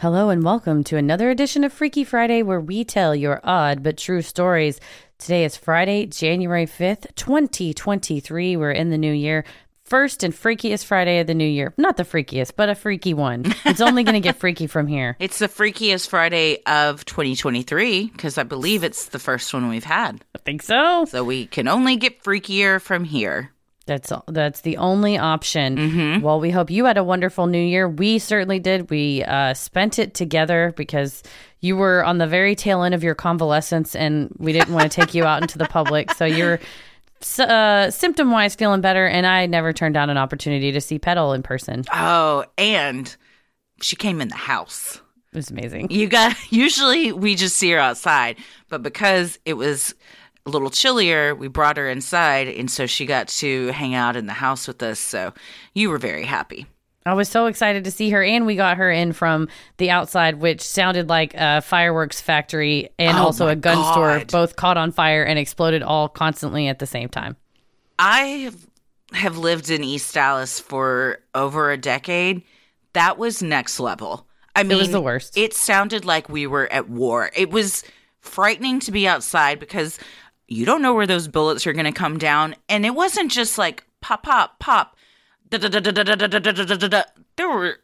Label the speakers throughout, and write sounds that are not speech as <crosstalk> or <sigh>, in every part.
Speaker 1: Hello and welcome to another edition of Freaky Friday where we tell your odd but true stories. Today is Friday, January 5th, 2023. We're in the new year. First and freakiest Friday of the new year. Not the freakiest, but a freaky one. It's only going to get freaky from here. <laughs>
Speaker 2: It's the freakiest Friday of 2023 because I believe it's the first one we've had.
Speaker 1: I think so.
Speaker 2: So we can only get freakier from here.
Speaker 1: That's that's the only option. Well, we hope you had a wonderful New Year. We certainly did. We uh, spent it together because you were on the very tail end of your convalescence, and we didn't want to take you out into the public. So you're uh, symptom wise feeling better, and I never turned down an opportunity to see Petal in person.
Speaker 2: Oh, and she came in the house.
Speaker 1: It was amazing.
Speaker 2: You got <laughs> usually we just see her outside, but because it was a little chillier, we brought her inside and so she got to hang out in the house with us. So you were very happy.
Speaker 1: I was so excited to see her, and we got her in from the outside, which sounded like a fireworks factory and
Speaker 2: Oh
Speaker 1: also a gun store, both caught on fire and exploded all constantly at the same time.
Speaker 2: I have- have lived in East Dallas for over a decade. That was next level. I mean, it
Speaker 1: was the worst.
Speaker 2: It sounded like we were at war. It was frightening to be outside because you don't know where those bullets are going to come down. And it wasn't just like pop, pop, pop. There were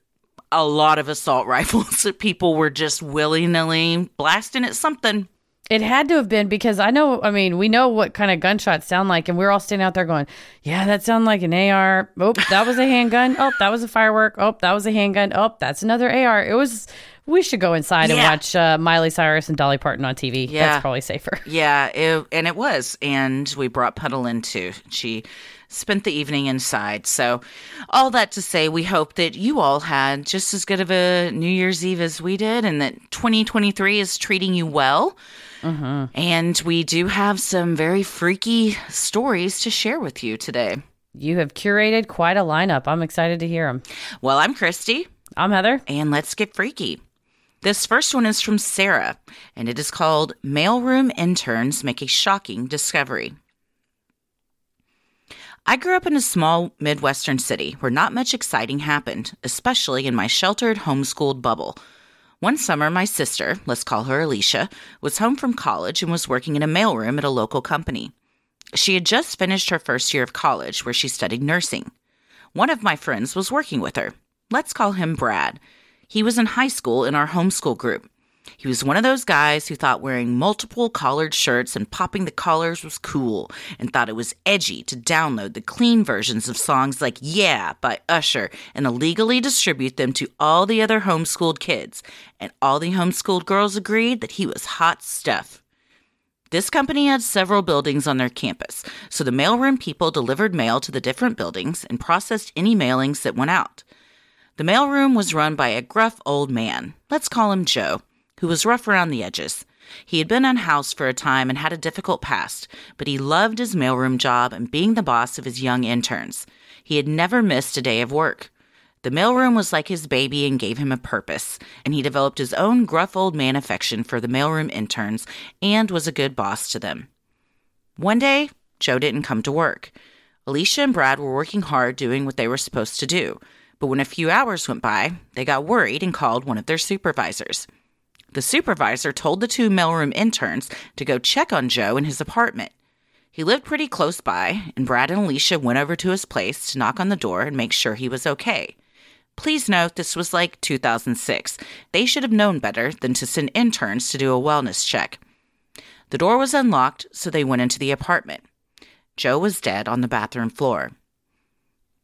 Speaker 2: a lot of assault rifles that people were just willy nilly blasting at something.
Speaker 1: It had to have been because I know, I mean, we know what kind of gunshots sound like, and we we're all standing out there going, Yeah, that sounded like an AR. Oh, that was a handgun. Oh, that was a firework. Oh, that was a handgun. Oh, that's another AR. It was we should go inside and watch uh, Miley Cyrus and Dolly Parton on TV.
Speaker 2: Yeah.
Speaker 1: That's probably safer. <laughs>
Speaker 2: Yeah, it, and it was. And we brought Petal in too. She spent the evening inside. So, all that to say, we hope that you all had just as good of a New Year's Eve as we did and that 2023 is treating you well. And we do have some very freaky stories to share with you today.
Speaker 1: You have curated quite a lineup. I'm excited to hear them.
Speaker 2: Well, I'm Christy,
Speaker 1: I'm Heather.
Speaker 2: and let's get freaky. This first one is from Sarah, and it is called Mailroom Interns Make a Shocking Discovery. I grew up in a small Midwestern city where not much exciting happened, especially in my sheltered homeschooled bubble. One summer, my sister, let's call her Alicia, was home from college and was working in a mailroom at a local company. She had just finished her first year of college where she studied nursing. One of my friends was working with her. Let's call him Brad. He was in high school in our homeschool group. He was one of those guys who thought wearing multiple collared shirts and popping the collars was cool and thought it was edgy to download the clean versions of songs like Yeah by Usher and illegally distribute them to all the other homeschooled kids. And all the homeschooled girls agreed that he was hot stuff. This company had several buildings on their campus, so the mailroom people delivered mail to the different buildings and processed any mailings that went out. The mailroom was run by a gruff old man, let's call him Joe, who was rough around the edges. He had been unhoused for a time and had a difficult past, but he loved his mailroom job and being the boss of his young interns. He had never missed a day of work. The mailroom was like his baby and gave him a purpose, and he developed his own gruff old man affection for the mailroom interns and was a good boss to them. One day, Joe didn't come to work. Alicia and Brad were working hard doing what they were supposed to do, but when a few hours went by, they got worried and called one of their supervisors. The supervisor told the two mailroom interns to go check on Joe in his apartment. He lived pretty close by, and Brad and Alicia went over to his place to knock on the door and make sure he was okay. Please note this was like 2006. They should have known better than to send interns to do a wellness check. The door was unlocked, so they went into the apartment. Joe was dead on the bathroom floor.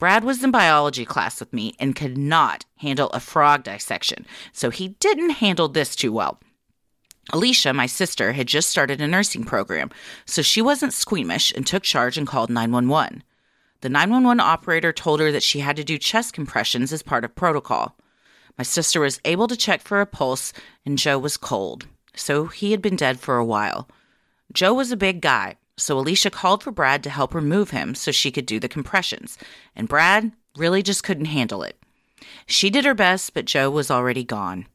Speaker 2: Brad was in biology class with me and could not handle a frog dissection, so he didn't handle this too well. Alicia, my sister, had just started a nursing program, so she wasn't squeamish and took charge and called 911. The 911 operator told her that she had to do chest compressions as part of protocol. My sister was able to check for a pulse, and Joe was cold, so he had been dead for a while. Joe was a big guy, so Alicia called for Brad to help remove him so she could do the compressions, and Brad really just couldn't handle it. She did her best, but Joe was already gone.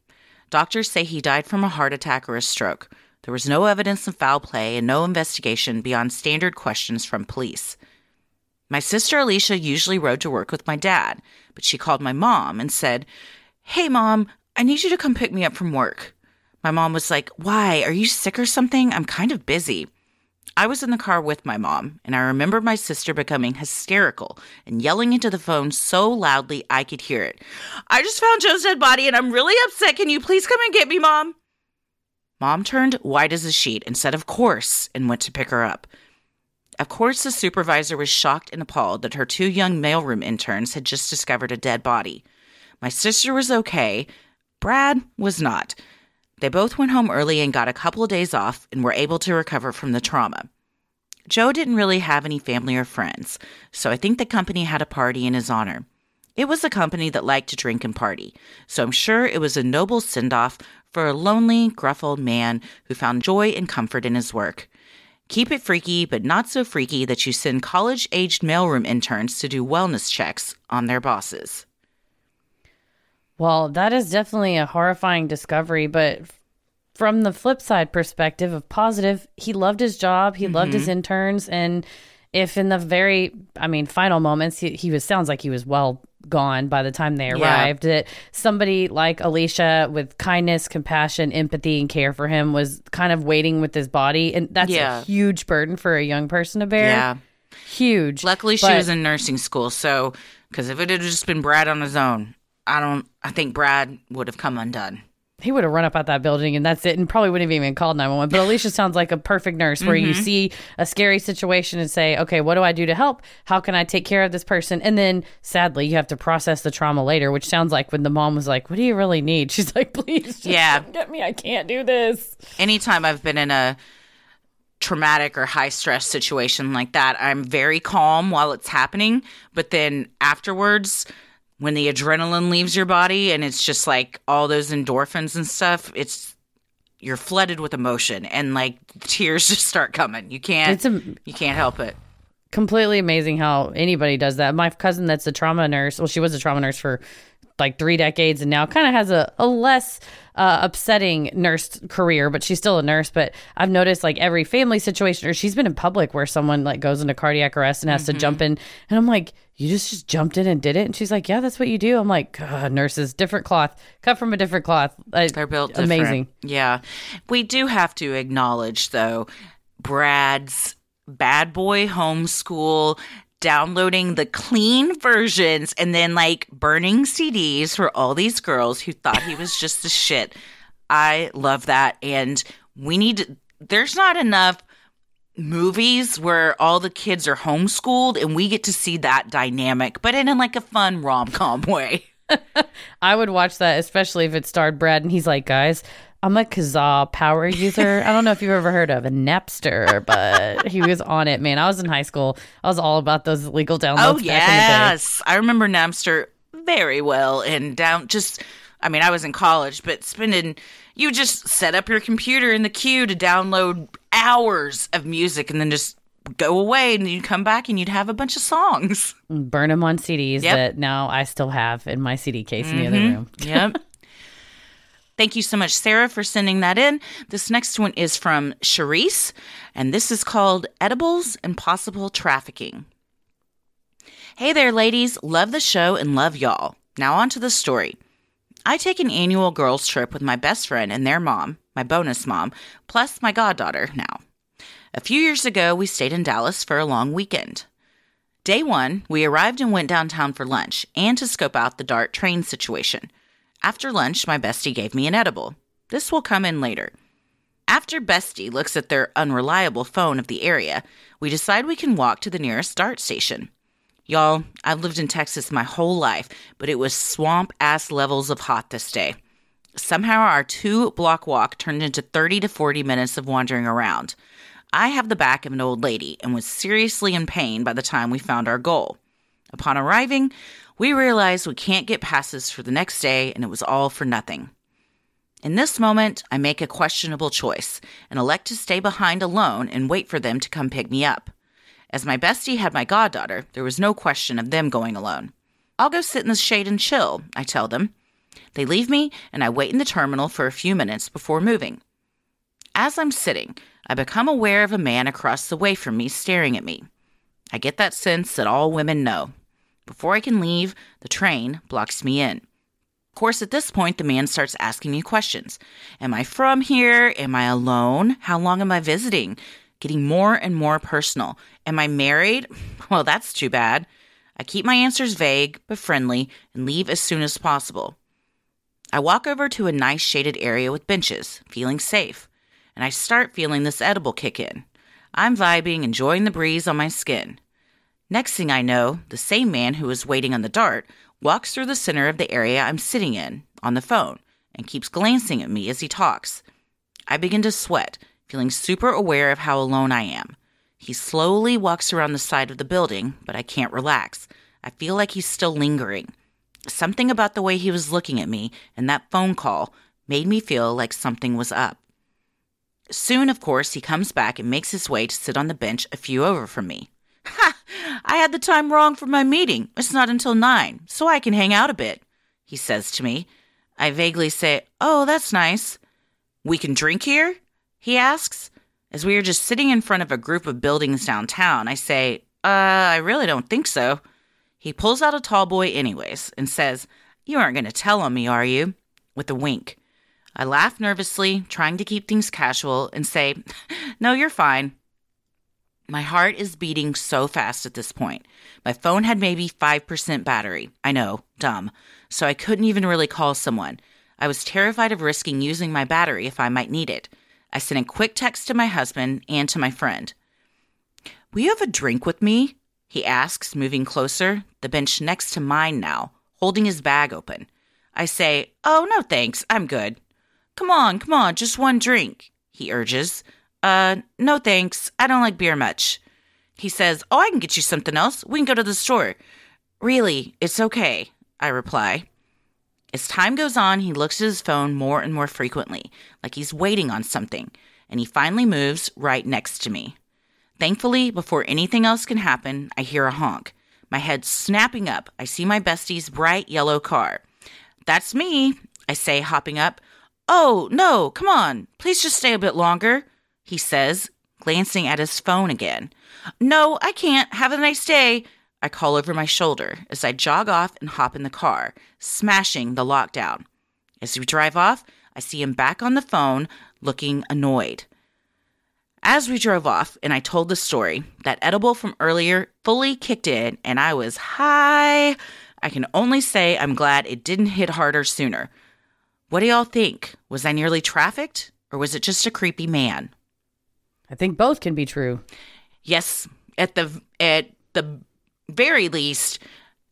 Speaker 2: Doctors say he died from a heart attack or a stroke. There was no evidence of foul play and no investigation beyond standard questions from police. My sister Alicia usually rode to work with my dad, but she called my mom and said, Hey, mom, I need you to come pick me up from work. My mom was like, Why? Are you sick or something? I'm kind of busy. I was in the car with my mom, and I remember my sister becoming hysterical and yelling into the phone so loudly I could hear it. I just found Joe's dead body and I'm really upset. Can you please come and get me, mom? Mom turned white as a sheet and said, Of course, and went to pick her up. Of course, the supervisor was shocked and appalled that her two young mailroom interns had just discovered a dead body. My sister was okay, Brad was not. They both went home early and got a couple of days off and were able to recover from the trauma. Joe didn't really have any family or friends, so I think the company had a party in his honor. It was a company that liked to drink and party, so I'm sure it was a noble send off for a lonely, gruff old man who found joy and comfort in his work. Keep it freaky, but not so freaky that you send college aged mailroom interns to do wellness checks on their bosses.
Speaker 3: Well, that is definitely a horrifying discovery, but from the flip side perspective of positive, he loved his job, he mm-hmm. loved his mm-hmm. interns, and if in the very, I mean, final moments, he, he was sounds like he was well gone by the time they arrived. Yeah. That somebody like Alicia, with kindness, compassion, empathy, and care for him, was kind of waiting with his body, and that's yeah. a huge burden for a young person to bear.
Speaker 2: Yeah,
Speaker 3: huge.
Speaker 2: Luckily, she was in nursing school, so because if it had just been Brad on his own, I don't. I think Brad would have come undone.
Speaker 3: He would have run up out that building and that's it, and probably wouldn't have even called 911. But Alicia sounds like a perfect nurse where mm-hmm. you see a scary situation and say, okay, what do I do to help? How can I take care of this person? And then sadly, you have to process the trauma later, which sounds like when the mom was like, what do you really need? <laughs> She's like, please, yeah, get me. I can't do this.
Speaker 2: Anytime I've been in a traumatic or high stress situation like that, I'm very calm while it's happening. But then afterwards, when the adrenaline leaves your body and it's just like all those endorphins and stuff, it's you're flooded with emotion and like tears <laughs> just start coming. You can't it's a, you can't help it.
Speaker 3: Completely amazing how anybody does that. My cousin that's a trauma nurse, well she was a trauma nurse for like 3 decades and now kind of has a, a less uh, upsetting nurse career, but she's still a nurse. But I've noticed like every family situation, or she's been in public where someone like goes into cardiac arrest and has mm-hmm. to jump in, and I'm like, you just just jumped in and did it, and she's like, yeah, that's what you do. I'm like, nurses, different cloth, cut from a different cloth.
Speaker 2: They're built amazing. Different. Yeah, we do have to acknowledge though, Brad's bad boy homeschool downloading the clean versions and then like burning CDs for all these girls who thought he was just the shit. I love that. And we need there's not enough movies where all the kids are homeschooled and we get to see that dynamic, but in, in like a fun rom com <laughs> way. <laughs>
Speaker 3: I would watch that, especially if it starred Brad and he's like, guys, I'm a Kazaa power user. I don't know if you've ever heard of a Napster, but he was on it, man. I was in high school. I was all about those illegal downloads. Oh yes,
Speaker 2: I remember Napster very well. And down just, I mean, I was in college, but spending you just set up your computer in the queue to download hours of music, and then just go away and you'd come back and you'd have a bunch of songs.
Speaker 3: Burn them on CDs yep. that now I still have in my CD case mm-hmm. in the other mm-hmm. room.
Speaker 2: yep. <laughs> Thank you so much, Sarah, for sending that in. This next one is from Charisse, and this is called Edibles and Possible Trafficking. Hey there, ladies. Love the show and love y'all. Now, on to the story. I take an annual girls' trip with my best friend and their mom, my bonus mom, plus my goddaughter now. A few years ago, we stayed in Dallas for a long weekend. Day one, we arrived and went downtown for lunch and to scope out the DART train situation. After lunch, my bestie gave me an edible. This will come in later. After Bestie looks at their unreliable phone of the area, we decide we can walk to the nearest DART station. Y'all, I've lived in Texas my whole life, but it was swamp ass levels of hot this day. Somehow our two block walk turned into 30 to 40 minutes of wandering around. I have the back of an old lady and was seriously in pain by the time we found our goal. Upon arriving, we realized we can't get passes for the next day and it was all for nothing. In this moment, I make a questionable choice and elect to stay behind alone and wait for them to come pick me up. As my bestie had my goddaughter, there was no question of them going alone. I'll go sit in the shade and chill, I tell them. They leave me, and I wait in the terminal for a few minutes before moving. As I'm sitting, I become aware of a man across the way from me staring at me. I get that sense that all women know. Before I can leave, the train blocks me in. Of course, at this point, the man starts asking me questions. Am I from here? Am I alone? How long am I visiting? Getting more and more personal. Am I married? <laughs> Well, that's too bad. I keep my answers vague but friendly and leave as soon as possible. I walk over to a nice shaded area with benches, feeling safe, and I start feeling this edible kick in. I'm vibing, enjoying the breeze on my skin. Next thing I know, the same man who was waiting on the dart walks through the center of the area I'm sitting in on the phone and keeps glancing at me as he talks. I begin to sweat, feeling super aware of how alone I am. He slowly walks around the side of the building, but I can't relax. I feel like he's still lingering. Something about the way he was looking at me and that phone call made me feel like something was up. Soon, of course, he comes back and makes his way to sit on the bench a few over from me. Ha! I had the time wrong for my meeting. It's not until nine, so I can hang out a bit, he says to me. I vaguely say, Oh, that's nice. We can drink here? He asks. As we are just sitting in front of a group of buildings downtown, I say, Uh, I really don't think so. He pulls out a tall boy, anyways, and says, You aren't going to tell on me, are you? With a wink. I laugh nervously, trying to keep things casual, and say, <laughs> No, you're fine. My heart is beating so fast at this point. My phone had maybe 5% battery. I know, dumb. So I couldn't even really call someone. I was terrified of risking using my battery if I might need it. I sent a quick text to my husband and to my friend. Will you have a drink with me? He asks, moving closer, the bench next to mine now, holding his bag open. I say, Oh, no thanks, I'm good. Come on, come on, just one drink, he urges. Uh, no thanks. I don't like beer much. He says, Oh, I can get you something else. We can go to the store. Really, it's okay, I reply. As time goes on, he looks at his phone more and more frequently, like he's waiting on something, and he finally moves right next to me. Thankfully, before anything else can happen, I hear a honk. My head snapping up, I see my bestie's bright yellow car. That's me, I say, hopping up. Oh, no, come on. Please just stay a bit longer he says, glancing at his phone again. No, I can't. Have a nice day. I call over my shoulder as I jog off and hop in the car, smashing the lockdown. As we drive off, I see him back on the phone, looking annoyed. As we drove off and I told the story, that edible from earlier fully kicked in and I was high. I can only say I'm glad it didn't hit harder sooner. What do y'all think? Was I nearly trafficked or was it just a creepy man?
Speaker 3: I think both can be true.
Speaker 2: Yes, at the at the very least,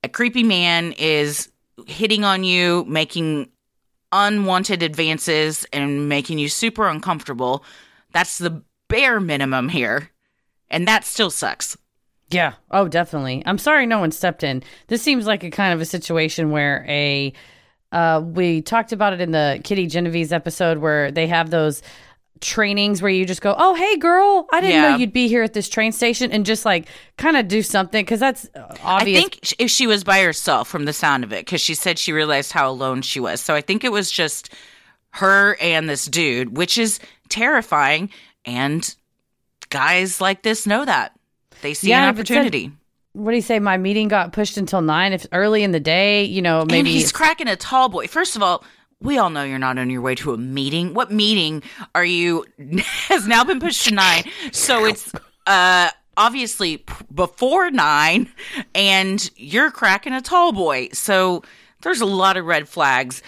Speaker 2: a creepy man is hitting on you, making unwanted advances and making you super uncomfortable. That's the bare minimum here. And that still sucks.
Speaker 3: Yeah. Oh, definitely. I'm sorry no one stepped in. This seems like a kind of a situation where a uh, we talked about it in the Kitty Genovese episode where they have those trainings where you just go, "Oh, hey, girl, I didn't yeah. know you'd be here at this train station," and just like kind of do something because that's uh, obvious.
Speaker 2: I think if she was by herself, from the sound of it, because she said she realized how alone she was. So I think it was just her and this dude, which is terrifying. And guys like this know that they see yeah, an opportunity.
Speaker 3: What do you say? My meeting got pushed until nine. If early in the day, you know, maybe
Speaker 2: and he's cracking a tall boy. First of all, we all know you're not on your way to a meeting. What meeting are you? <laughs> has now been pushed to nine, so it's uh obviously p- before nine, and you're cracking a tall boy. So there's a lot of red flags.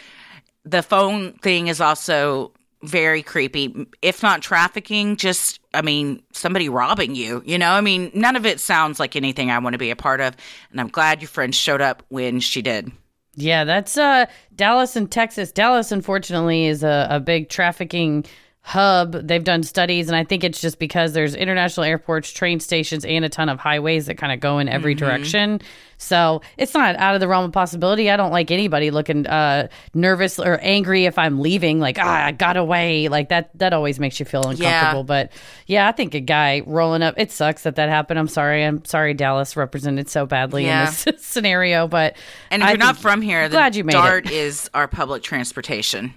Speaker 2: The phone thing is also very creepy. If not trafficking, just I mean somebody robbing you. You know, I mean none of it sounds like anything I want to be a part of, and I'm glad your friend showed up when she did.
Speaker 3: Yeah, that's uh Dallas and Texas. Dallas, unfortunately, is a, a big trafficking hub. They've done studies, and I think it's just because there's international airports, train stations, and a ton of highways that kind of go in every
Speaker 2: Mm-hmm.
Speaker 3: direction. So it's not out of the realm of possibility. I don't like anybody looking uh, nervous or angry if I'm leaving. Like, ah, I got away. Like that. That always makes you feel uncomfortable. But yeah, I think a guy rolling up. It sucks that that happened. I'm sorry. I'm sorry. Dallas represented so badly
Speaker 2: Yeah.
Speaker 3: in this <laughs> scenario. But
Speaker 2: And if
Speaker 3: I
Speaker 2: you're not from here, the
Speaker 3: glad you made it.
Speaker 2: DART is our public transportation.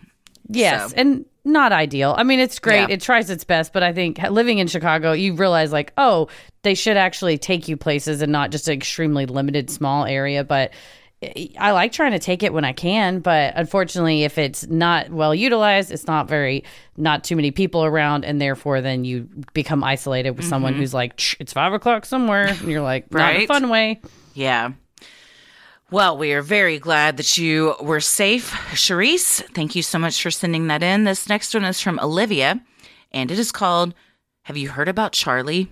Speaker 3: Yes,
Speaker 2: So-
Speaker 3: and not ideal. I mean, it's great.
Speaker 2: Yeah.
Speaker 3: It tries its best, but I think living in Chicago, you realize like, oh, they should actually take you places and not just an extremely limited small area. But I- like trying to take it when I can, but unfortunately, if it's not well utilized, it's not very, not too many people around, and therefore, then you become isolated with someone who's like, it's five o'clock somewhere, and you're like, not a
Speaker 2: Mm-hmm.
Speaker 3: Fun way.
Speaker 2: Yeah. Well, we are very glad that you were safe, Charisse. Thank you so much for sending that in. This next one is from Olivia, and it is called Have You Heard About Charlie?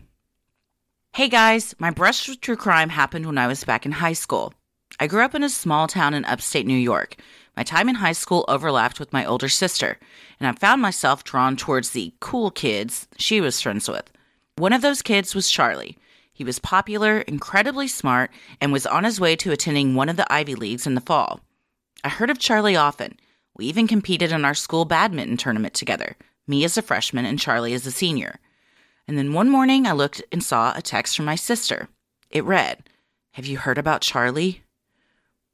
Speaker 2: Hey guys, my brush with true crime happened when I was back in high school. I grew up in a small town in upstate New York. My time in high school overlapped with my older sister, and I found myself drawn towards the cool kids she was friends with. One of those kids was Charlie. He was popular, incredibly smart, and was on his way to attending one of the Ivy Leagues in the fall. I heard of Charlie often. We even competed in our school badminton tournament together, me as a freshman and Charlie as a senior. And then one morning I looked and saw a text from my sister. It read, Have you heard about Charlie?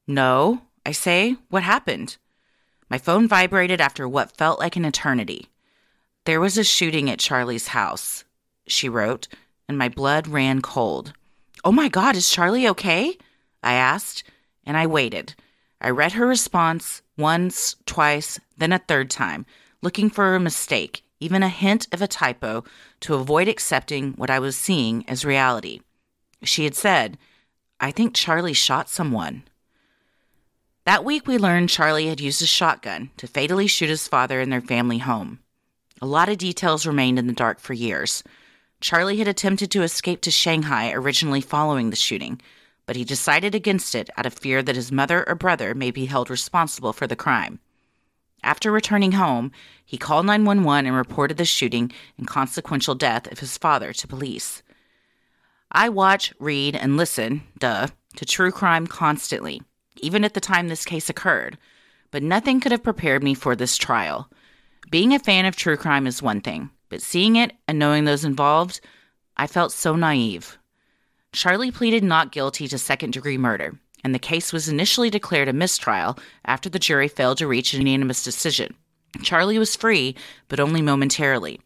Speaker 2: No, I say. What happened? My phone vibrated after what felt like an eternity. There was a shooting at Charlie's house, she wrote, and my blood ran cold. Oh my God, is Charlie okay? I asked, and I waited. I read her response once, twice, then a third time, looking for a mistake, even a hint of a typo, to avoid accepting what I was seeing as reality. She had said, I think Charlie shot someone. That week, we learned Charlie had used a shotgun to fatally shoot his father in their family home. A lot of details remained in the dark for years. Charlie had attempted to escape to Shanghai originally following the shooting, but he decided against it out of fear that his mother or brother may be held responsible for the crime. After returning home, he called 911 and reported the shooting and consequential death of his father to police. I watch, read, and listen, duh, to true crime constantly, even at the time this case occurred, but nothing could have prepared me for this trial. Being a fan of true crime is one thing, but seeing it and knowing those involved, I felt so naive. Charlie pleaded not guilty to second degree murder, and the case was initially declared a mistrial after the jury failed to reach an unanimous decision. Charlie was free, but only momentarily.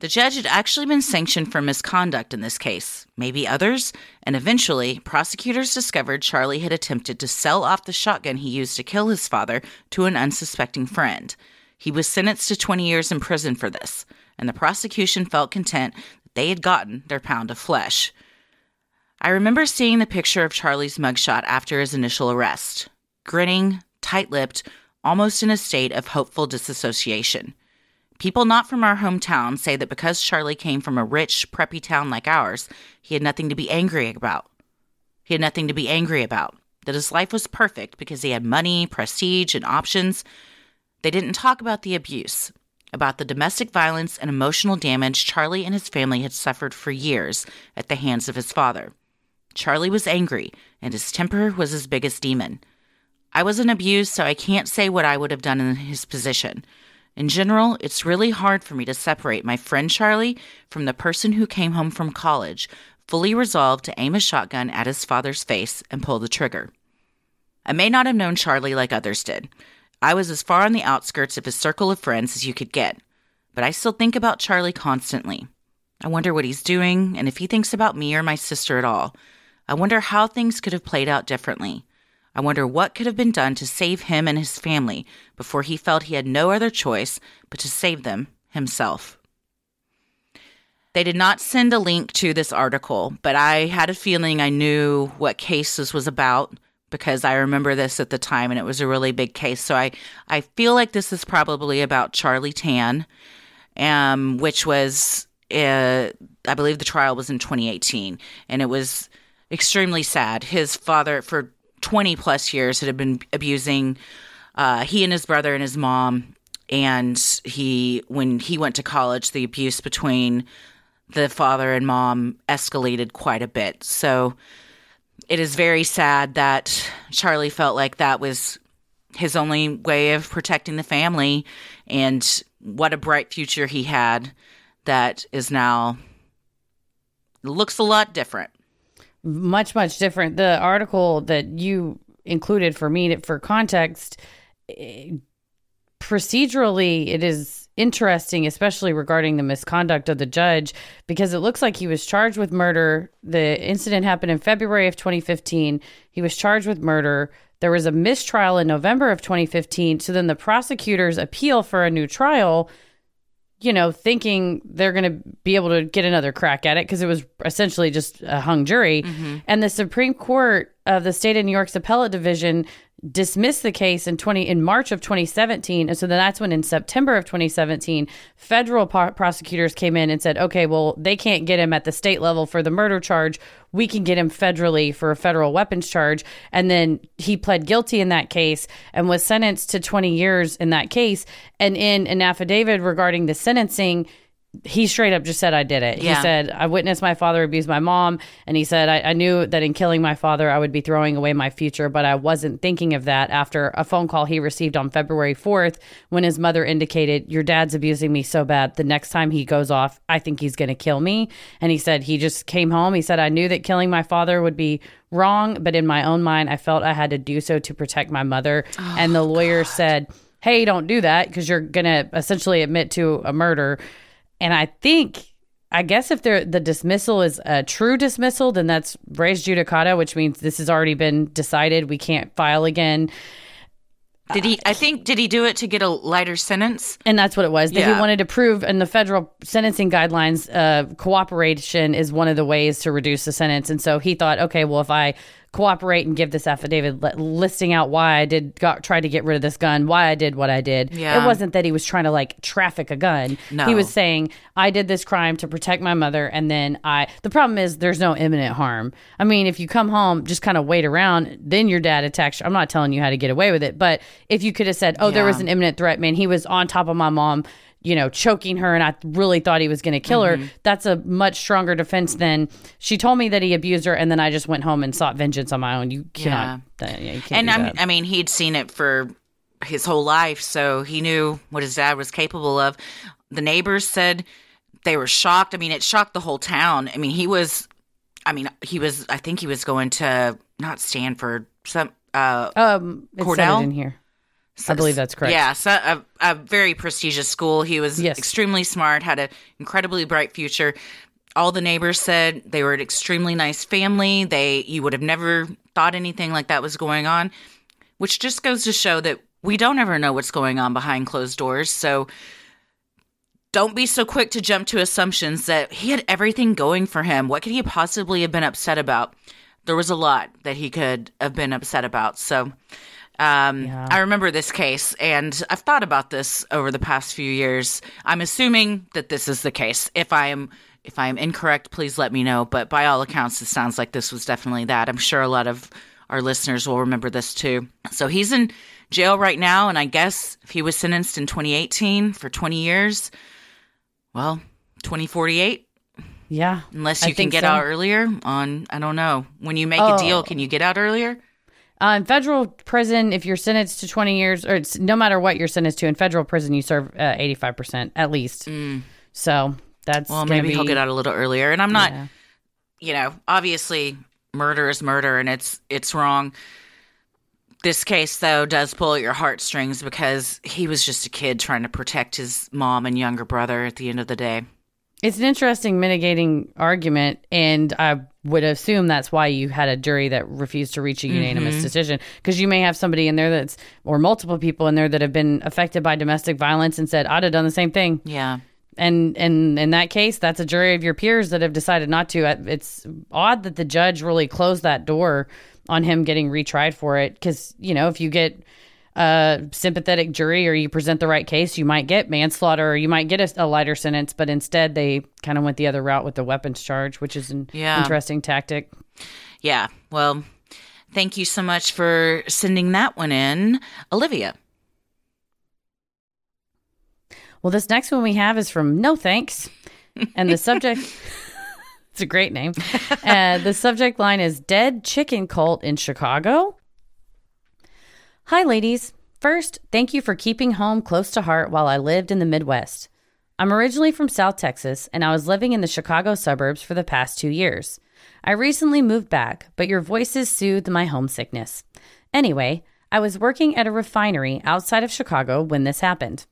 Speaker 2: The judge had actually been sanctioned for misconduct in this case, maybe others, and eventually, prosecutors discovered Charlie had attempted to sell off the shotgun he used to kill his father to an unsuspecting friend. He was sentenced to 20 years in prison for this, and the prosecution felt content that they had gotten their pound of flesh. I remember seeing the picture of Charlie's mugshot after his initial arrest grinning, tight lipped, almost in a state of hopeful disassociation. People not from our hometown say that because Charlie came from a rich, preppy town like ours, he had nothing to be angry about. He had nothing to be angry about. That his life was perfect because he had money, prestige, and options. They didn't talk about the abuse, about the domestic violence and emotional damage Charlie and his family had suffered for years at the hands of his father. Charlie was angry, and his temper was his biggest demon. I wasn't abused, so I can't say what I would have done in his position. In general, it's really hard for me to separate my friend Charlie from the person who came home from college, fully resolved to aim a shotgun at his father's face and pull the trigger. I may not have known Charlie like others did. I was as far on the outskirts of his circle of friends as you could get, but I still think about Charlie constantly. I wonder what he's doing and if he thinks about me or my sister at all. I wonder how things could have played out differently. I wonder what could have been done to save him and his family before he felt he had no other choice but to save them himself. They did not send a link to this article, but I had a feeling I knew what case this was about because I remember this at the time and it was a really big case. So I, I feel like this is probably about Charlie Tan, um, which was, uh, I believe the trial was in 2018 and it was extremely sad. His father, for 20 plus years, had been abusing uh, he and his brother and his mom and he when he went to college, the abuse between the father and mom escalated quite a bit. So it is very sad that Charlie felt like that was his only way of protecting the family and what a bright future he had that is now looks a lot different.
Speaker 3: Much, much different. The article that you included for me for context, eh, procedurally, it is interesting, especially regarding the misconduct of the judge, because it looks like he was charged with murder. The incident happened in February of 2015. He was charged with murder. There was a mistrial in November of 2015. So then the prosecutors appeal for a new trial, you know, thinking they're going to be able to get another crack at it because it was essentially just a hung jury. Mm-hmm. And the Supreme Court of the state of New York's appellate division dismissed the case in 20 in March of 2017 and so then that's when in September of 2017 federal prosecutors came in and said okay well they can't get him at the state level for the murder charge. We can get him federally for a federal weapons charge. And then he pled guilty in that case and was sentenced to 20 years in that case. And in an affidavit regarding the sentencing he straight up just said I did it.
Speaker 2: Yeah.
Speaker 3: He said I witnessed my father abuse my mom, and he said I, I, knew that in killing my father I would be throwing away my future, but I wasn't thinking of that after a phone call he received on February fourth when his mother indicated your dad's abusing me so bad. The next time he goes off, I think he's going to kill me. And he said he just came home. He said I knew that killing my father would be wrong, but in my own mind I felt I had to do so to protect my mother. Oh, and the lawyer God. said. Hey, don't do that because you're going to essentially admit to a murder. And I think, I guess if the dismissal is a true dismissal, then that's res judicata, which means this has already been decided. We can't file again.
Speaker 2: Did he? I think did he do it to get a lighter sentence?
Speaker 3: And that's what it was. That yeah. he wanted to prove in the federal sentencing guidelines, uh, cooperation is one of the ways to reduce the sentence. And so he thought, okay, well, if I cooperate and give this affidavit listing out why I did got, try to get rid of this gun, why I did what I did.
Speaker 2: Yeah.
Speaker 3: It wasn't that he was trying to like traffic a gun.
Speaker 2: No.
Speaker 3: He was saying I did this crime to protect my mother and then I the problem is there's no imminent harm. I mean, if you come home just kind of wait around, then your dad attacks you. I'm not telling you how to get away with it, but if you could have said, "Oh, yeah. there was an imminent threat, man. He was on top of my mom." You know, choking her and I really thought he was going to kill mm-hmm. her, that's a much stronger defense than she told me that he abused her and then I just went home and sought vengeance on my own. You cannot. Yeah. Uh, yeah you
Speaker 2: and i mean, he'd seen it for his whole life, so he knew what his dad was capable of. The neighbors said they were shocked. I mean, it shocked the whole town. I mean, he was, I mean, he was, I think he was going to not Stanford, some, uh,
Speaker 3: um, Cornell in here. I believe that's correct.
Speaker 2: Yeah, so a, a very prestigious school. He was yes. extremely smart, had an incredibly bright future. All the neighbors said they were an extremely nice family. They you would have never thought anything like that was going on, which just goes to show that we don't ever know what's going on behind closed doors. So don't be so quick to jump to assumptions that he had everything going for him. What could he possibly have been upset about? There was a lot that he could have been upset about. So um, yeah. I remember this case, and I've thought about this over the past few years. I'm assuming that this is the case. If I am if I am incorrect, please let me know. But by all accounts, it sounds like this was definitely that. I'm sure a lot of our listeners will remember this too. So he's in jail right now, and I guess if he was sentenced in 2018 for 20 years, well, 2048.
Speaker 3: Yeah.
Speaker 2: Unless you can get so. out earlier on, I don't know. When you make oh. a deal, can you get out earlier?
Speaker 3: Uh, in federal prison, if you're sentenced to 20 years, or it's no matter what you're sentenced to, in federal prison, you serve uh, 85% at least.
Speaker 2: Mm.
Speaker 3: So that's
Speaker 2: well, maybe be, he'll get out a little earlier. And I'm not, yeah. you know, obviously murder is murder, and it's it's wrong. This case, though, does pull at your heartstrings because he was just a kid trying to protect his mom and younger brother at the end of the day.
Speaker 3: It's an interesting mitigating argument, and I would assume that's why you had a jury that refused to reach a unanimous mm-hmm. decision because you may have somebody in there that's or multiple people in there that have been affected by domestic violence and said I'd have done the same thing.
Speaker 2: Yeah.
Speaker 3: And and in that case, that's a jury of your peers that have decided not to. It's odd that the judge really closed that door on him getting retried for it because you know if you get a sympathetic jury or you present the right case, you might get manslaughter or you might get a, a lighter sentence. But instead, they kind of went the other route with the weapons charge, which is an yeah. interesting tactic.
Speaker 2: Yeah. Well, thank you so much for sending that one in, Olivia.
Speaker 3: Well, this next one we have is from No Thanks. And the subject, <laughs> it's a great name. <laughs> Uh, the subject line is Dead Chicken Cult in Chicago. Hi, ladies. First, thank you for keeping home close to heart while I lived in the Midwest. I'm originally from South Texas, and I was living in the Chicago suburbs for the past two years. I recently moved back, but your voices soothed my homesickness. Anyway, I was working at a refinery outside of Chicago when this happened.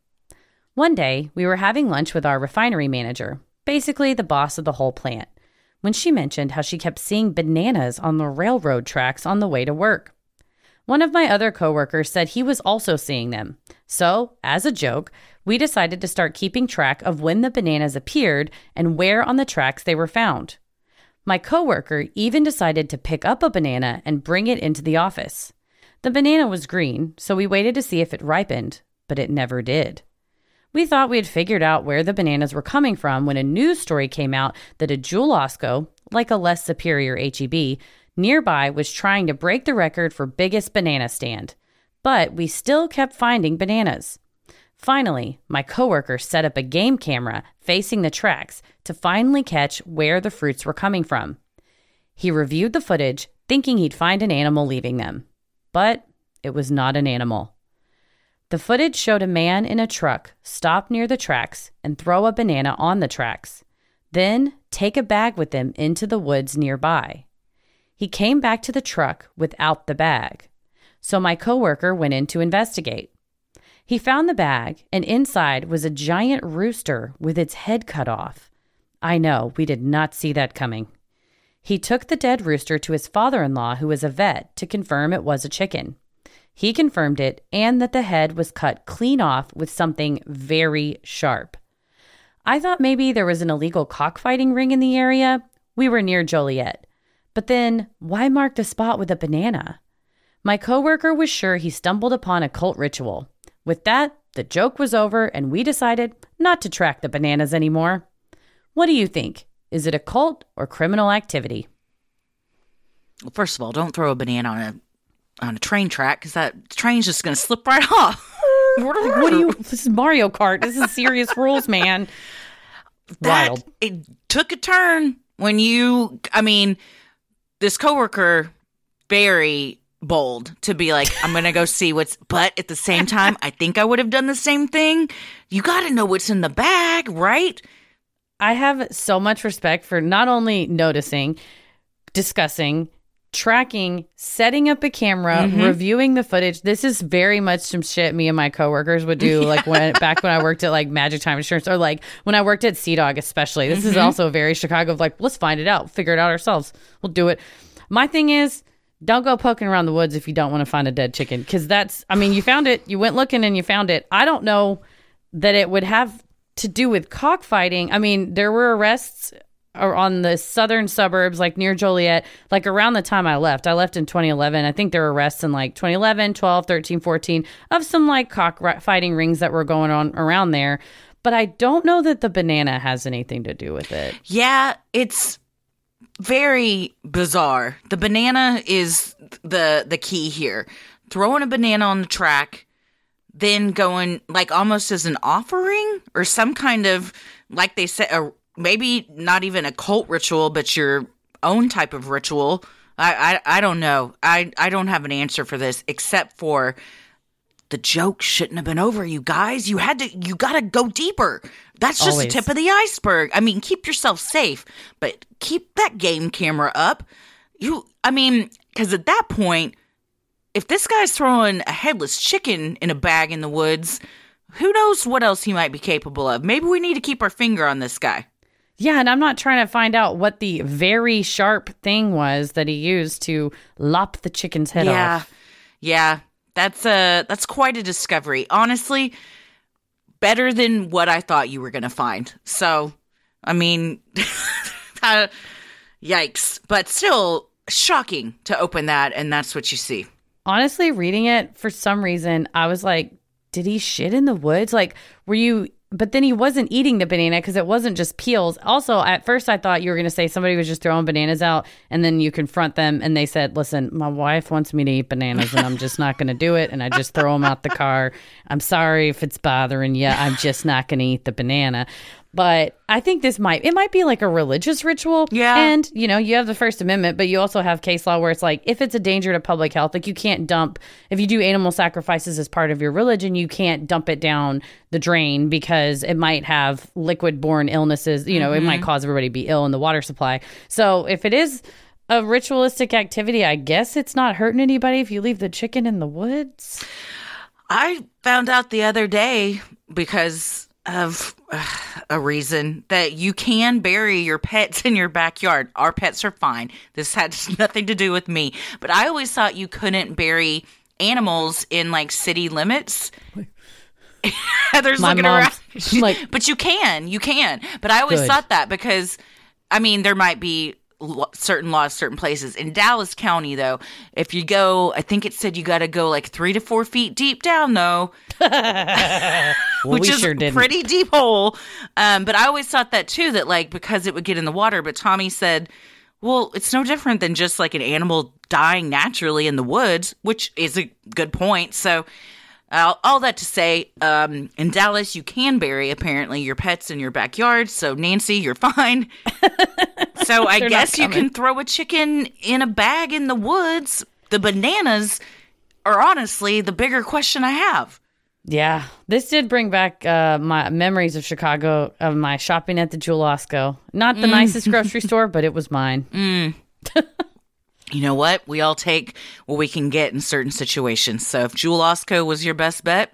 Speaker 3: One day, we were having lunch with our refinery manager, basically the boss of the whole plant, when she mentioned how she kept seeing bananas on the railroad tracks on the way to work. One of my other coworkers said he was also seeing them. So, as a joke, we decided to start keeping track of when the bananas appeared and where on the tracks they were found. My coworker even decided to pick up a banana and bring it into the office. The banana was green, so we waited to see if it ripened, but it never did. We thought we had figured out where the bananas were coming from when a news story came out that a Jewel Osco, like a less superior HEB, nearby was trying to break the record for biggest banana stand. But we still kept finding bananas. Finally, my coworker set up a game camera facing the tracks to finally catch where the fruits were coming from. He reviewed the footage, thinking he'd find an animal leaving them. But it was not an animal. The footage showed a man in a truck stop near the tracks and throw a banana on the tracks, then take a bag with him into the woods nearby. He came back to the truck without the bag. So my coworker went in to investigate. He found the bag, and inside was a giant rooster with its head cut off. I know, we did not see that coming. He took the dead rooster to his father in law, who was a vet, to confirm it was a chicken. He confirmed it and that the head was cut clean off with something very sharp. I thought maybe there was an illegal cockfighting ring in the area. We were near Joliet. But then, why mark the spot with a banana? My coworker was sure he stumbled upon a cult ritual. With that, the joke was over and we decided not to track the bananas anymore. What do you think? Is it a cult or criminal activity?
Speaker 2: Well, first of all, don't throw a banana on a on a train track because that train's just going to slip right off.
Speaker 3: what do you? This is Mario Kart. This is serious rules, man.
Speaker 2: That,
Speaker 3: Wild.
Speaker 2: It took a turn when you. I mean, this coworker very bold to be like, I'm gonna go see what's. But at the same time, I think I would have done the same thing. You got to know what's in the bag, right?
Speaker 3: I have so much respect for not only noticing, discussing, tracking, setting up a camera,
Speaker 2: Mm-hmm.
Speaker 3: reviewing the footage. This is very much some shit me and my coworkers would do <laughs> like when back when I worked at like Magic Time Insurance or like when I worked at Sea Dog especially. This
Speaker 2: Mm-hmm.
Speaker 3: is also very Chicago of like, let's find it out, figure it out ourselves. We'll do it. My thing is don't go poking around the woods if you don't want to find a dead chicken because that's I mean, you found it, you went looking and you found it. I don't know that it would have to do with cockfighting. I mean, there were arrests or on the southern suburbs, like near Joliet, like around the time I left. I left in 2011. I think there were arrests in like 2011, 12, 13, 14 of some like cockfighting rings that were going on around there. But I don't know that the banana has anything to do with it.
Speaker 2: Yeah, it's very bizarre. The banana is the the key here. Throwing a banana on the track, then going like almost as an offering or some kind of like they said, a, maybe not even a cult ritual, but your own type of ritual. I, I I don't know. I I don't have an answer for this except for the joke shouldn't have been over, you guys. You had to, you got to go deeper. That's just
Speaker 3: Always.
Speaker 2: the tip of the iceberg. I mean, keep yourself safe, but keep that game camera up. You, I mean, because at that point, if this guy's throwing a headless chicken in a bag in the woods, who knows what else he might be capable of? Maybe we need to keep our finger on this guy.
Speaker 3: Yeah, and I'm not trying to find out what the very sharp thing was that he used to lop the chicken's head
Speaker 2: yeah,
Speaker 3: off.
Speaker 2: yeah, that's a that's quite a discovery. Honestly, better than what I thought you were going to find. So, I mean, <laughs> uh, yikes! But still shocking to open that, and that's what you see.
Speaker 3: honestly reading it for some reason i was like did he shit in the woods like were you but then he wasn't eating the banana because it wasn't just peels. Also, at first I thought you were going to say somebody was just throwing bananas out and then you confront them and they said, "Listen, my wife wants me to eat bananas and I'm just not going to do it and I just throw them out the car. I'm sorry if it's bothering you. I'm just not going to eat the banana." But I think this might it might be like a religious ritual.
Speaker 2: Yeah.
Speaker 3: And, you know, you have the First Amendment, but you also have case law where it's like if it's a danger to public health, like you can't dump if you do animal sacrifices as part of your religion, you can't dump it down the drain because it might have liquid borne illnesses. You know, it might mm-hmm. cause everybody to be ill in the water supply. So if it is a ritualistic activity, I guess it's not hurting anybody if you leave the chicken in the woods.
Speaker 2: I found out the other day because of uh, a reason that you can bury your pets in your backyard. Our pets are fine. This had <laughs> nothing to do with me. But I always thought you couldn't bury animals in like city limits. <laughs> Heather's
Speaker 3: My
Speaker 2: looking around. <laughs>
Speaker 3: like-
Speaker 2: but you can, you can. But I always
Speaker 3: Good.
Speaker 2: thought that because, I mean, there might be certain laws, certain places. In Dallas County, though, if you go, I think it said you got to go like three to four feet deep down, though, <laughs>
Speaker 3: Well,
Speaker 2: which is
Speaker 3: sure
Speaker 2: pretty deep hole. Um, but I always thought that too, that like because it would get in the water. But Tommy said, well, it's no different than just like an animal dying naturally in the woods, which is a good point. So. Uh, all that to say, um, in Dallas, you can bury apparently your pets in your backyard. So Nancy, you're fine. <laughs> so I <laughs> guess you can throw a chicken in a bag in the woods. The bananas are honestly the bigger question I have.
Speaker 3: Yeah, this did bring back uh, my memories of Chicago of my shopping at the Jewel Osco. Not the nicest grocery <laughs> store, but it was mine.
Speaker 2: You know what? We all take what we can get in certain situations. So if Jewel Osco was your best bet,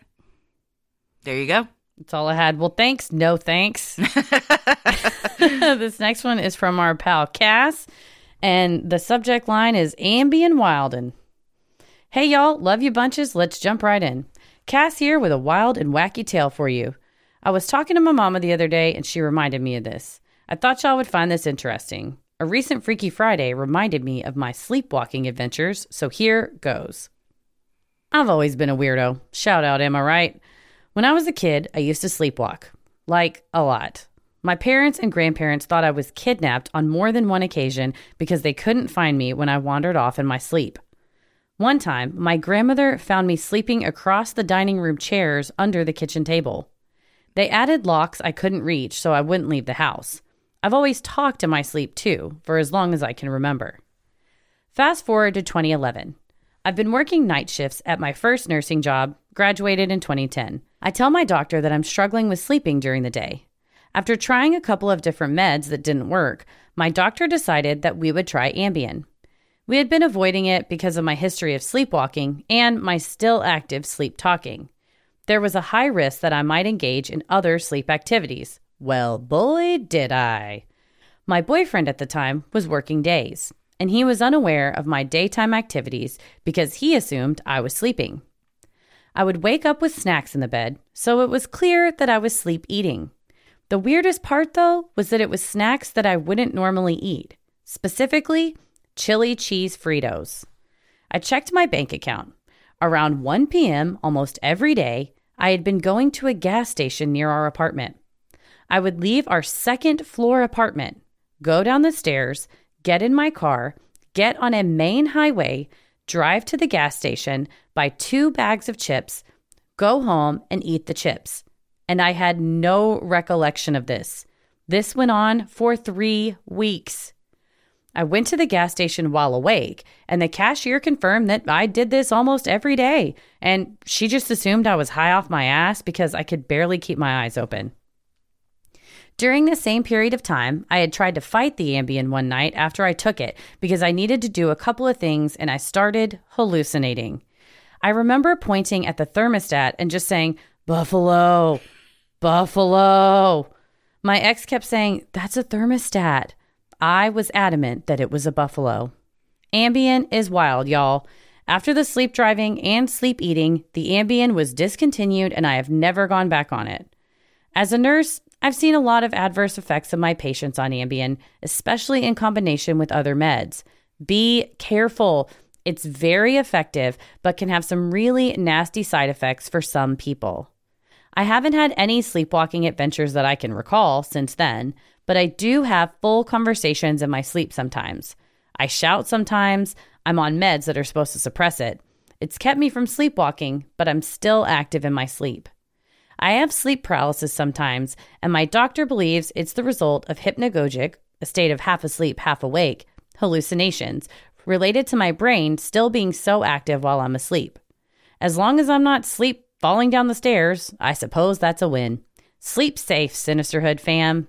Speaker 2: there you go.
Speaker 3: That's all I had. Well, thanks. No thanks. <laughs> <laughs> this next one is from our pal Cass, and the subject line is Ambien Wildin'. Hey, y'all. Love you bunches. Let's jump right in. Cass here with a wild and wacky tale for you. I was talking to my mama the other day, and she reminded me of this. I thought y'all would find this interesting. A recent Freaky Friday reminded me of my sleepwalking adventures, so here goes. I've always been a weirdo. Shout out, am I right? When I was a kid, I used to sleepwalk. Like, a lot. My parents and grandparents thought I was kidnapped on more than one occasion because they couldn't find me when I wandered off in my sleep. One time, my grandmother found me sleeping across the dining room chairs under the kitchen table. They added locks I couldn't reach so I wouldn't leave the house. I've always talked in my sleep too, for as long as I can remember. Fast forward to 2011. I've been working night shifts at my first nursing job, graduated in 2010. I tell my doctor that I'm struggling with sleeping during the day. After trying a couple of different meds that didn't work, my doctor decided that we would try Ambien. We had been avoiding it because of my history of sleepwalking and my still active sleep talking. There was a high risk that I might engage in other sleep activities. Well, boy, did I. My boyfriend at the time was working days, and he was unaware of my daytime activities because he assumed I was sleeping. I would wake up with snacks in the bed, so it was clear that I was sleep eating. The weirdest part, though, was that it was snacks that I wouldn't normally eat, specifically chili cheese Fritos. I checked my bank account. Around 1 p.m. almost every day, I had been going to a gas station near our apartment. I would leave our second floor apartment, go down the stairs, get in my car, get on a main highway, drive to the gas station, buy two bags of chips, go home, and eat the chips. And I had no recollection of this. This went on for three weeks. I went to the gas station while awake, and the cashier confirmed that I did this almost every day. And she just assumed I was high off my ass because I could barely keep my eyes open. During the same period of time, I had tried to fight the Ambien one night after I took it because I needed to do a couple of things and I started hallucinating. I remember pointing at the thermostat and just saying, Buffalo, Buffalo. My ex kept saying, That's a thermostat. I was adamant that it was a buffalo. Ambien is wild, y'all. After the sleep driving and sleep eating, the Ambien was discontinued and I have never gone back on it. As a nurse, I've seen a lot of adverse effects of my patients on Ambien, especially in combination with other meds. Be careful. It's very effective, but can have some really nasty side effects for some people. I haven't had any sleepwalking adventures that I can recall since then, but I do have full conversations in my sleep sometimes. I shout sometimes. I'm on meds that are supposed to suppress it. It's kept me from sleepwalking, but I'm still active in my sleep. I have sleep paralysis sometimes, and my doctor believes it's the result of hypnagogic, a state of half asleep, half awake, hallucinations related to my brain still being so active while I'm asleep. As long as I'm not sleep falling down the stairs, I suppose that's a win. Sleep safe, Sinisterhood fam.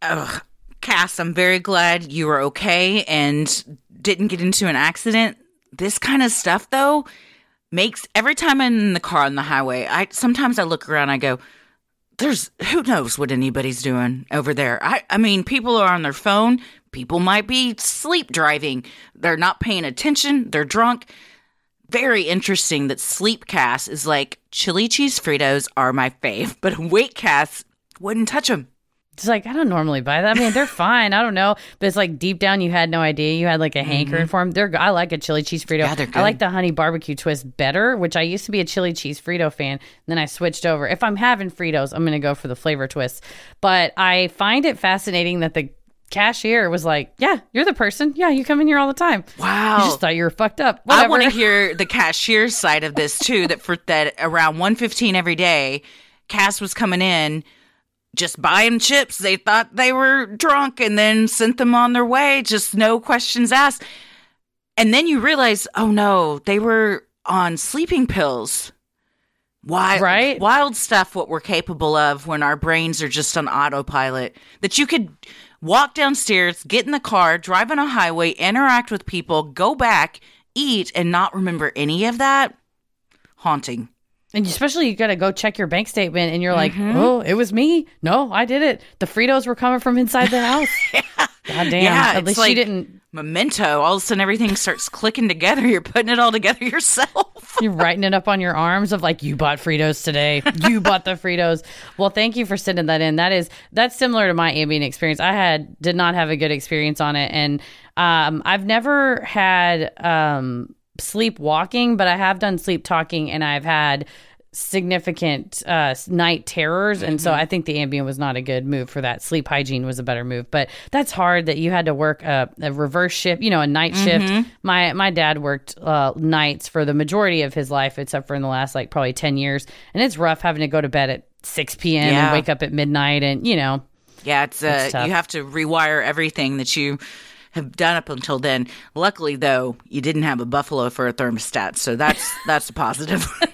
Speaker 2: Ugh. Cass, I'm very glad you were okay and didn't get into an accident. This kind of stuff, though, makes every time I'm in the car on the highway, I sometimes I look around, I go, there's who knows what anybody's doing over there. I, I mean, people are on their phone. People might be sleep driving. They're not paying attention. They're drunk. Very interesting that sleep Cass is like chili cheese Fritos are my fave, but weight Cass wouldn't touch them.
Speaker 3: It's like I don't normally buy that. I mean, they're fine. I don't know, but it's like deep down you had no idea. You had like a mm-hmm. hankering for them. They're I like a chili cheese Frito.
Speaker 2: Yeah, they're good.
Speaker 3: I like the honey barbecue twist better, which I used to be a chili cheese Frito fan. Then I switched over. If I'm having Fritos, I'm gonna go for the flavor twist. But I find it fascinating that the cashier was like, "Yeah, you're the person. Yeah, you come in here all the time.
Speaker 2: Wow.
Speaker 3: you just thought you were fucked up.
Speaker 2: I want to hear <laughs> the cashier's side of this too. That for that around one fifteen every day, Cass was coming in just buying chips. They thought they were drunk and then sent them on their way. Just no questions asked. And then you realize, oh no, they were on sleeping pills. Wild,
Speaker 3: Right?
Speaker 2: Wild stuff. What we're capable of when our brains are just on autopilot. That you could walk downstairs, get in the car, drive on a highway, interact with people, go back, eat, and not remember any of that. Haunting.
Speaker 3: And especially you got to go check your bank statement and you're like,
Speaker 2: Mm-hmm.
Speaker 3: oh, it was me. No, I did it. The Fritos were coming from inside the <laughs> house. God damn.
Speaker 2: Yeah,
Speaker 3: At least
Speaker 2: like
Speaker 3: she didn't.
Speaker 2: Memento. All of a sudden, everything starts clicking together. <laughs> You're putting it all together yourself. <laughs>
Speaker 3: You're writing it up on your arms of like, you bought Fritos today. You bought the Fritos. Well, thank you for sending that in. That is, that's similar to my Ambien experience. I had, did not have a good experience on it. And um, I've never had um, sleepwalking, but I have done sleep talking and I've had significant uh, night terrors. And so I think the Ambien was not a good move for that. Sleep hygiene was a better move. But that's hard that you had to work a, a reverse shift, you know, a night shift. My my dad worked uh, nights for the majority of his life, except for in the last like probably 10 years. And it's rough having to go to bed at 6 p.m. and wake up at midnight and, you know,
Speaker 2: Yeah, it's uh,
Speaker 3: It's
Speaker 2: you have to rewire everything that you have done up until then. Luckily, though, you didn't have a buffalo for a thermostat, so that's <laughs> that's a positive. <laughs>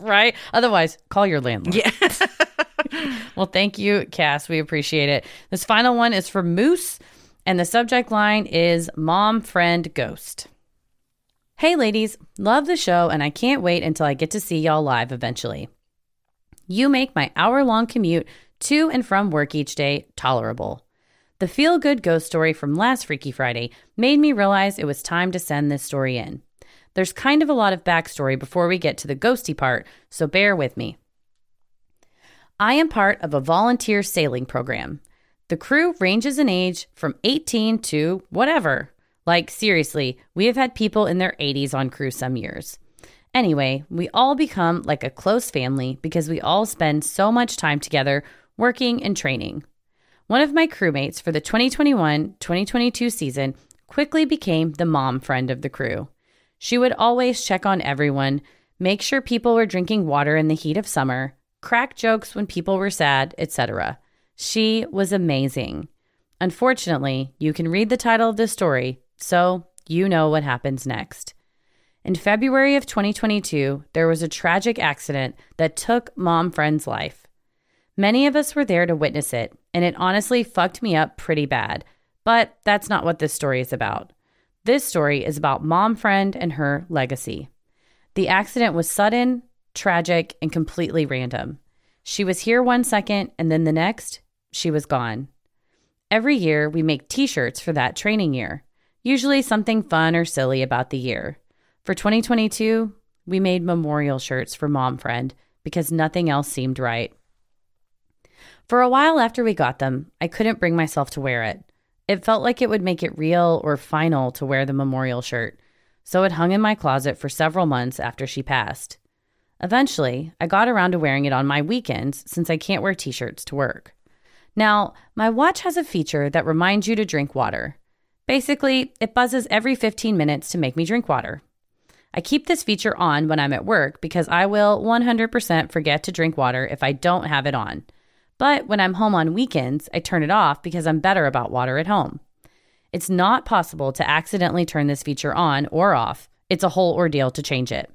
Speaker 3: right? Otherwise, call your landlord.
Speaker 2: yeah. <laughs> <laughs>
Speaker 3: Well, thank you, Cass. We appreciate it. This final one is for Moose, and the subject line is Mom Friend Ghost. Hey, ladies, love the show, and I can't wait until I get to see y'all live eventually. You make my hour long commute to and from work each day tolerable. The feel good ghost story from last Freaky Friday made me realize it was time to send this story in. There's kind of a lot of backstory before we get to the ghosty part, so bear with me. I am part of a volunteer sailing program. The crew ranges in age from 18 to whatever. Like, seriously, we have had people in their 80s on crew some years. Anyway, we all become like a close family because we all spend so much time together working and training. One of my crewmates for the 2021 2022 season quickly became the mom friend of the crew. She would always check on everyone, make sure people were drinking water in the heat of summer, crack jokes when people were sad, etc. She was amazing. Unfortunately, you can read the title of this story, so you know what happens next. In February of 2022, there was a tragic accident that took Mom Friend's life. Many of us were there to witness it, and it honestly fucked me up pretty bad. But that's not what this story is about. This story is about Mom Friend and her legacy. The accident was sudden, tragic, and completely random. She was here one second, and then the next, she was gone. Every year, we make t shirts for that training year, usually something fun or silly about the year. For 2022, we made memorial shirts for Mom Friend because nothing else seemed right. For a while after we got them, I couldn't bring myself to wear it. It felt like it would make it real or final to wear the memorial shirt, so it hung in my closet for several months after she passed. Eventually, I got around to wearing it on my weekends since I can't wear t shirts to work. Now, my watch has a feature that reminds you to drink water. Basically, it buzzes every 15 minutes to make me drink water. I keep this feature on when I'm at work because I will 100% forget to drink water if I don't have it on. But when I'm home on weekends, I turn it off because I'm better about water at home. It's not possible to accidentally turn this feature on or off. It's a whole ordeal to change it.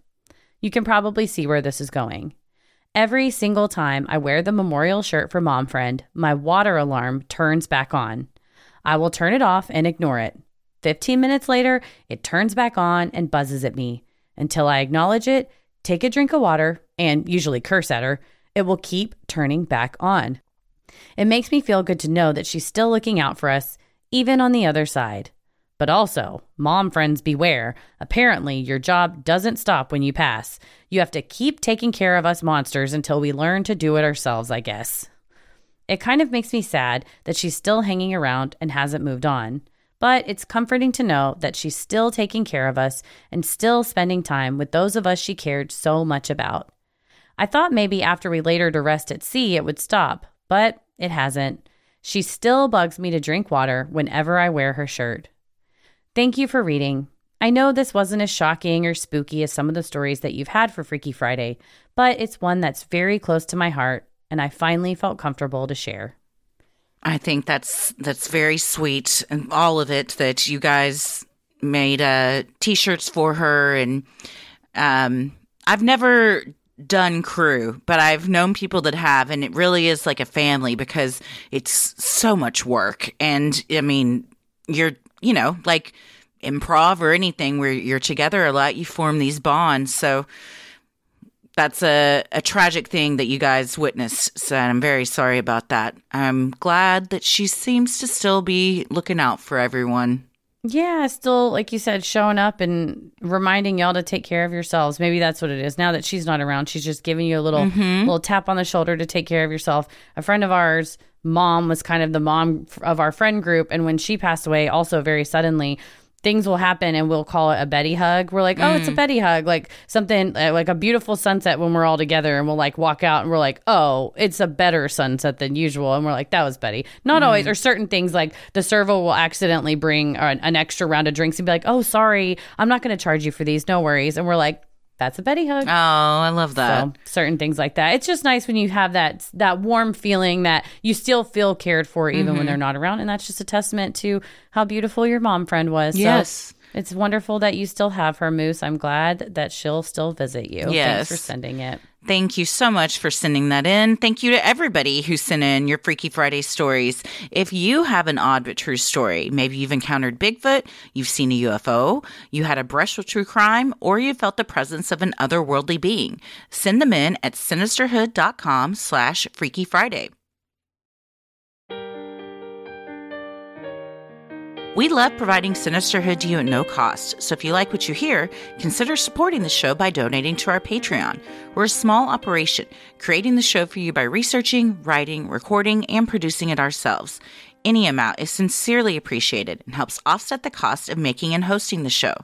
Speaker 3: You can probably see where this is going. Every single time I wear the memorial shirt for Mom Friend, my water alarm turns back on. I will turn it off and ignore it. 15 minutes later, it turns back on and buzzes at me. Until I acknowledge it, take a drink of water, and usually curse at her, it will keep turning back on. It makes me feel good to know that she's still looking out for us, even on the other side. But also, mom friends beware. Apparently, your job doesn't stop when you pass. You have to keep taking care of us monsters until we learn to do it ourselves, I guess. It kind of makes me sad that she's still hanging around and hasn't moved on. But it's comforting to know that she's still taking care of us and still spending time with those of us she cared so much about. I thought maybe after we laid her to rest at sea, it would stop, but it hasn't. She still bugs me to drink water whenever I wear her shirt. Thank you for reading. I know this wasn't as shocking or spooky as some of the stories that you've had for Freaky Friday, but it's one that's very close to my heart, and I finally felt comfortable to share.
Speaker 2: I think that's that's very sweet, and all of it that you guys made uh, t-shirts for her, and um, I've never done crew, but I've known people that have, and it really is like a family because it's so much work, and I mean, you're you know like improv or anything where you're together a lot, you form these bonds, so that's a, a tragic thing that you guys witnessed. So I'm very sorry about that. I'm glad that she seems to still be looking out for everyone.
Speaker 3: Yeah, still, like you said, showing up and reminding y'all to take care of yourselves. Maybe that's what it is. Now that she's not around, she's just giving you a little mm-hmm. little tap on the shoulder to take care of yourself. A friend of ours, mom, was kind of the mom of our friend group, and when she passed away, also very suddenly, things will happen and we'll call it a Betty hug. We're like, oh, it's a Betty hug, like something uh, like a beautiful sunset when we're all together, and we'll like walk out and we're like, oh, it's a better sunset than usual, and we're like, that was Betty. Not always, or certain things like the servo will accidentally bring an, an extra round of drinks and be like, oh, sorry, I'm not going to charge you for these, no worries, and we're like. That's a Betty hug.
Speaker 2: Oh, I love that.
Speaker 3: So certain things like that. It's just nice when you have that that warm feeling that you still feel cared for even
Speaker 2: Mm-hmm.
Speaker 3: when they're not around, and that's just a testament to how beautiful your mom friend was. So
Speaker 2: Yes.
Speaker 3: It's wonderful that you still have her, Moose. I'm glad that she'll still visit you.
Speaker 2: Yes.
Speaker 3: Thanks for sending it.
Speaker 2: Thank you so much for sending that in. Thank you to everybody who sent in your Freaky Friday stories. If you have an odd but true story, maybe you've encountered Bigfoot, you've seen a UFO, you had a brush with true crime, or you felt the presence of an otherworldly being, send them in at sinisterhood.com slash Freaky Friday. We love providing Sinisterhood to you at no cost, so if you like what you hear, consider supporting the show by donating to our Patreon. We're a small operation, creating the show for you by researching, writing, recording, and producing it ourselves. Any amount is sincerely appreciated and helps offset the cost of making and hosting the show.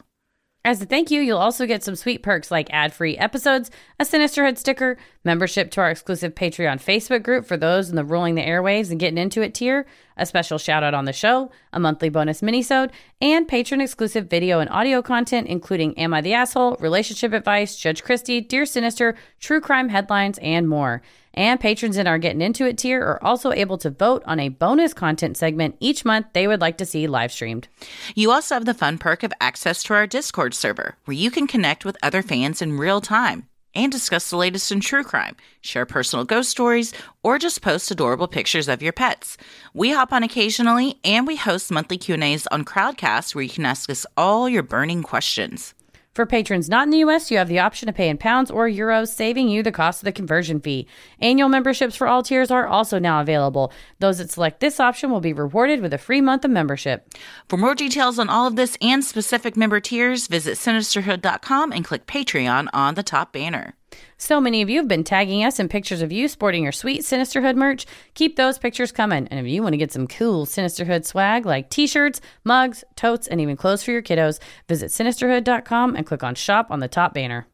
Speaker 3: As a thank you, you'll also get some sweet perks like ad free episodes, a Sinisterhood sticker, membership to our exclusive Patreon Facebook group for those in the Ruling the Airwaves and Getting Into It tier, a special shout out on the show, a monthly bonus minisode, and patron exclusive video and audio content, including Am I the Asshole, Relationship Advice, Judge Christy, Dear Sinister, True Crime Headlines, and more. And patrons in our Getting Into It tier are also able to vote on a bonus content segment each month they would like to see live streamed.
Speaker 2: You also have the fun perk of access to our Discord server, where you can connect with other fans in real time and discuss the latest in true crime, share personal ghost stories, or just post adorable pictures of your pets. We hop on occasionally, and we host monthly Q&As on Crowdcast where you can ask us all your burning questions.
Speaker 3: For patrons not in the US, you have the option to pay in pounds or euros, saving you the cost of the conversion fee. Annual memberships for all tiers are also now available. Those that select this option will be rewarded with a free month of membership.
Speaker 2: For more details on all of this and specific member tiers, visit sinisterhood.com and click Patreon on the top banner.
Speaker 3: So many of you have been tagging us in pictures of you sporting your sweet Sinisterhood merch. Keep those pictures coming. And if you want to get some cool Sinisterhood swag like t shirts, mugs, totes, and even clothes for your kiddos, visit sinisterhood.com and click on shop on the top banner.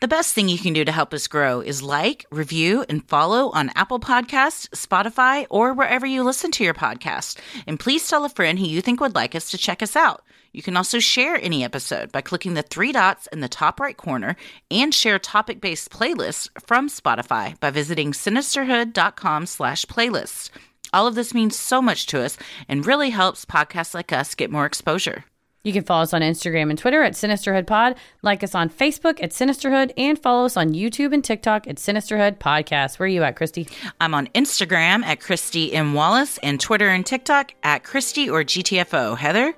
Speaker 2: The best thing you can do to help us grow is like, review, and follow on Apple Podcasts, Spotify, or wherever you listen to your podcast. And please tell a friend who you think would like us to check us out. You can also share any episode by clicking the three dots in the top right corner and share topic-based playlists from Spotify by visiting sinisterhood.com slash playlists. All of this means so much to us and really helps podcasts like us get more exposure.
Speaker 3: You can follow us on Instagram and Twitter at Sinisterhood Pod, like us on Facebook at Sinisterhood, and follow us on YouTube and TikTok at Sinisterhood Podcast. Where are you at, Christy?
Speaker 2: I'm on Instagram at Christy M. Wallace and Twitter and TikTok at Christy or GTFO. Heather?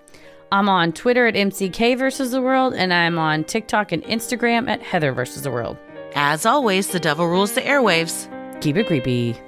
Speaker 3: I'm on Twitter at MCK versus the world, and I'm on TikTok and Instagram at Heather versus the world.
Speaker 2: As always, the devil rules the airwaves.
Speaker 3: Keep it creepy.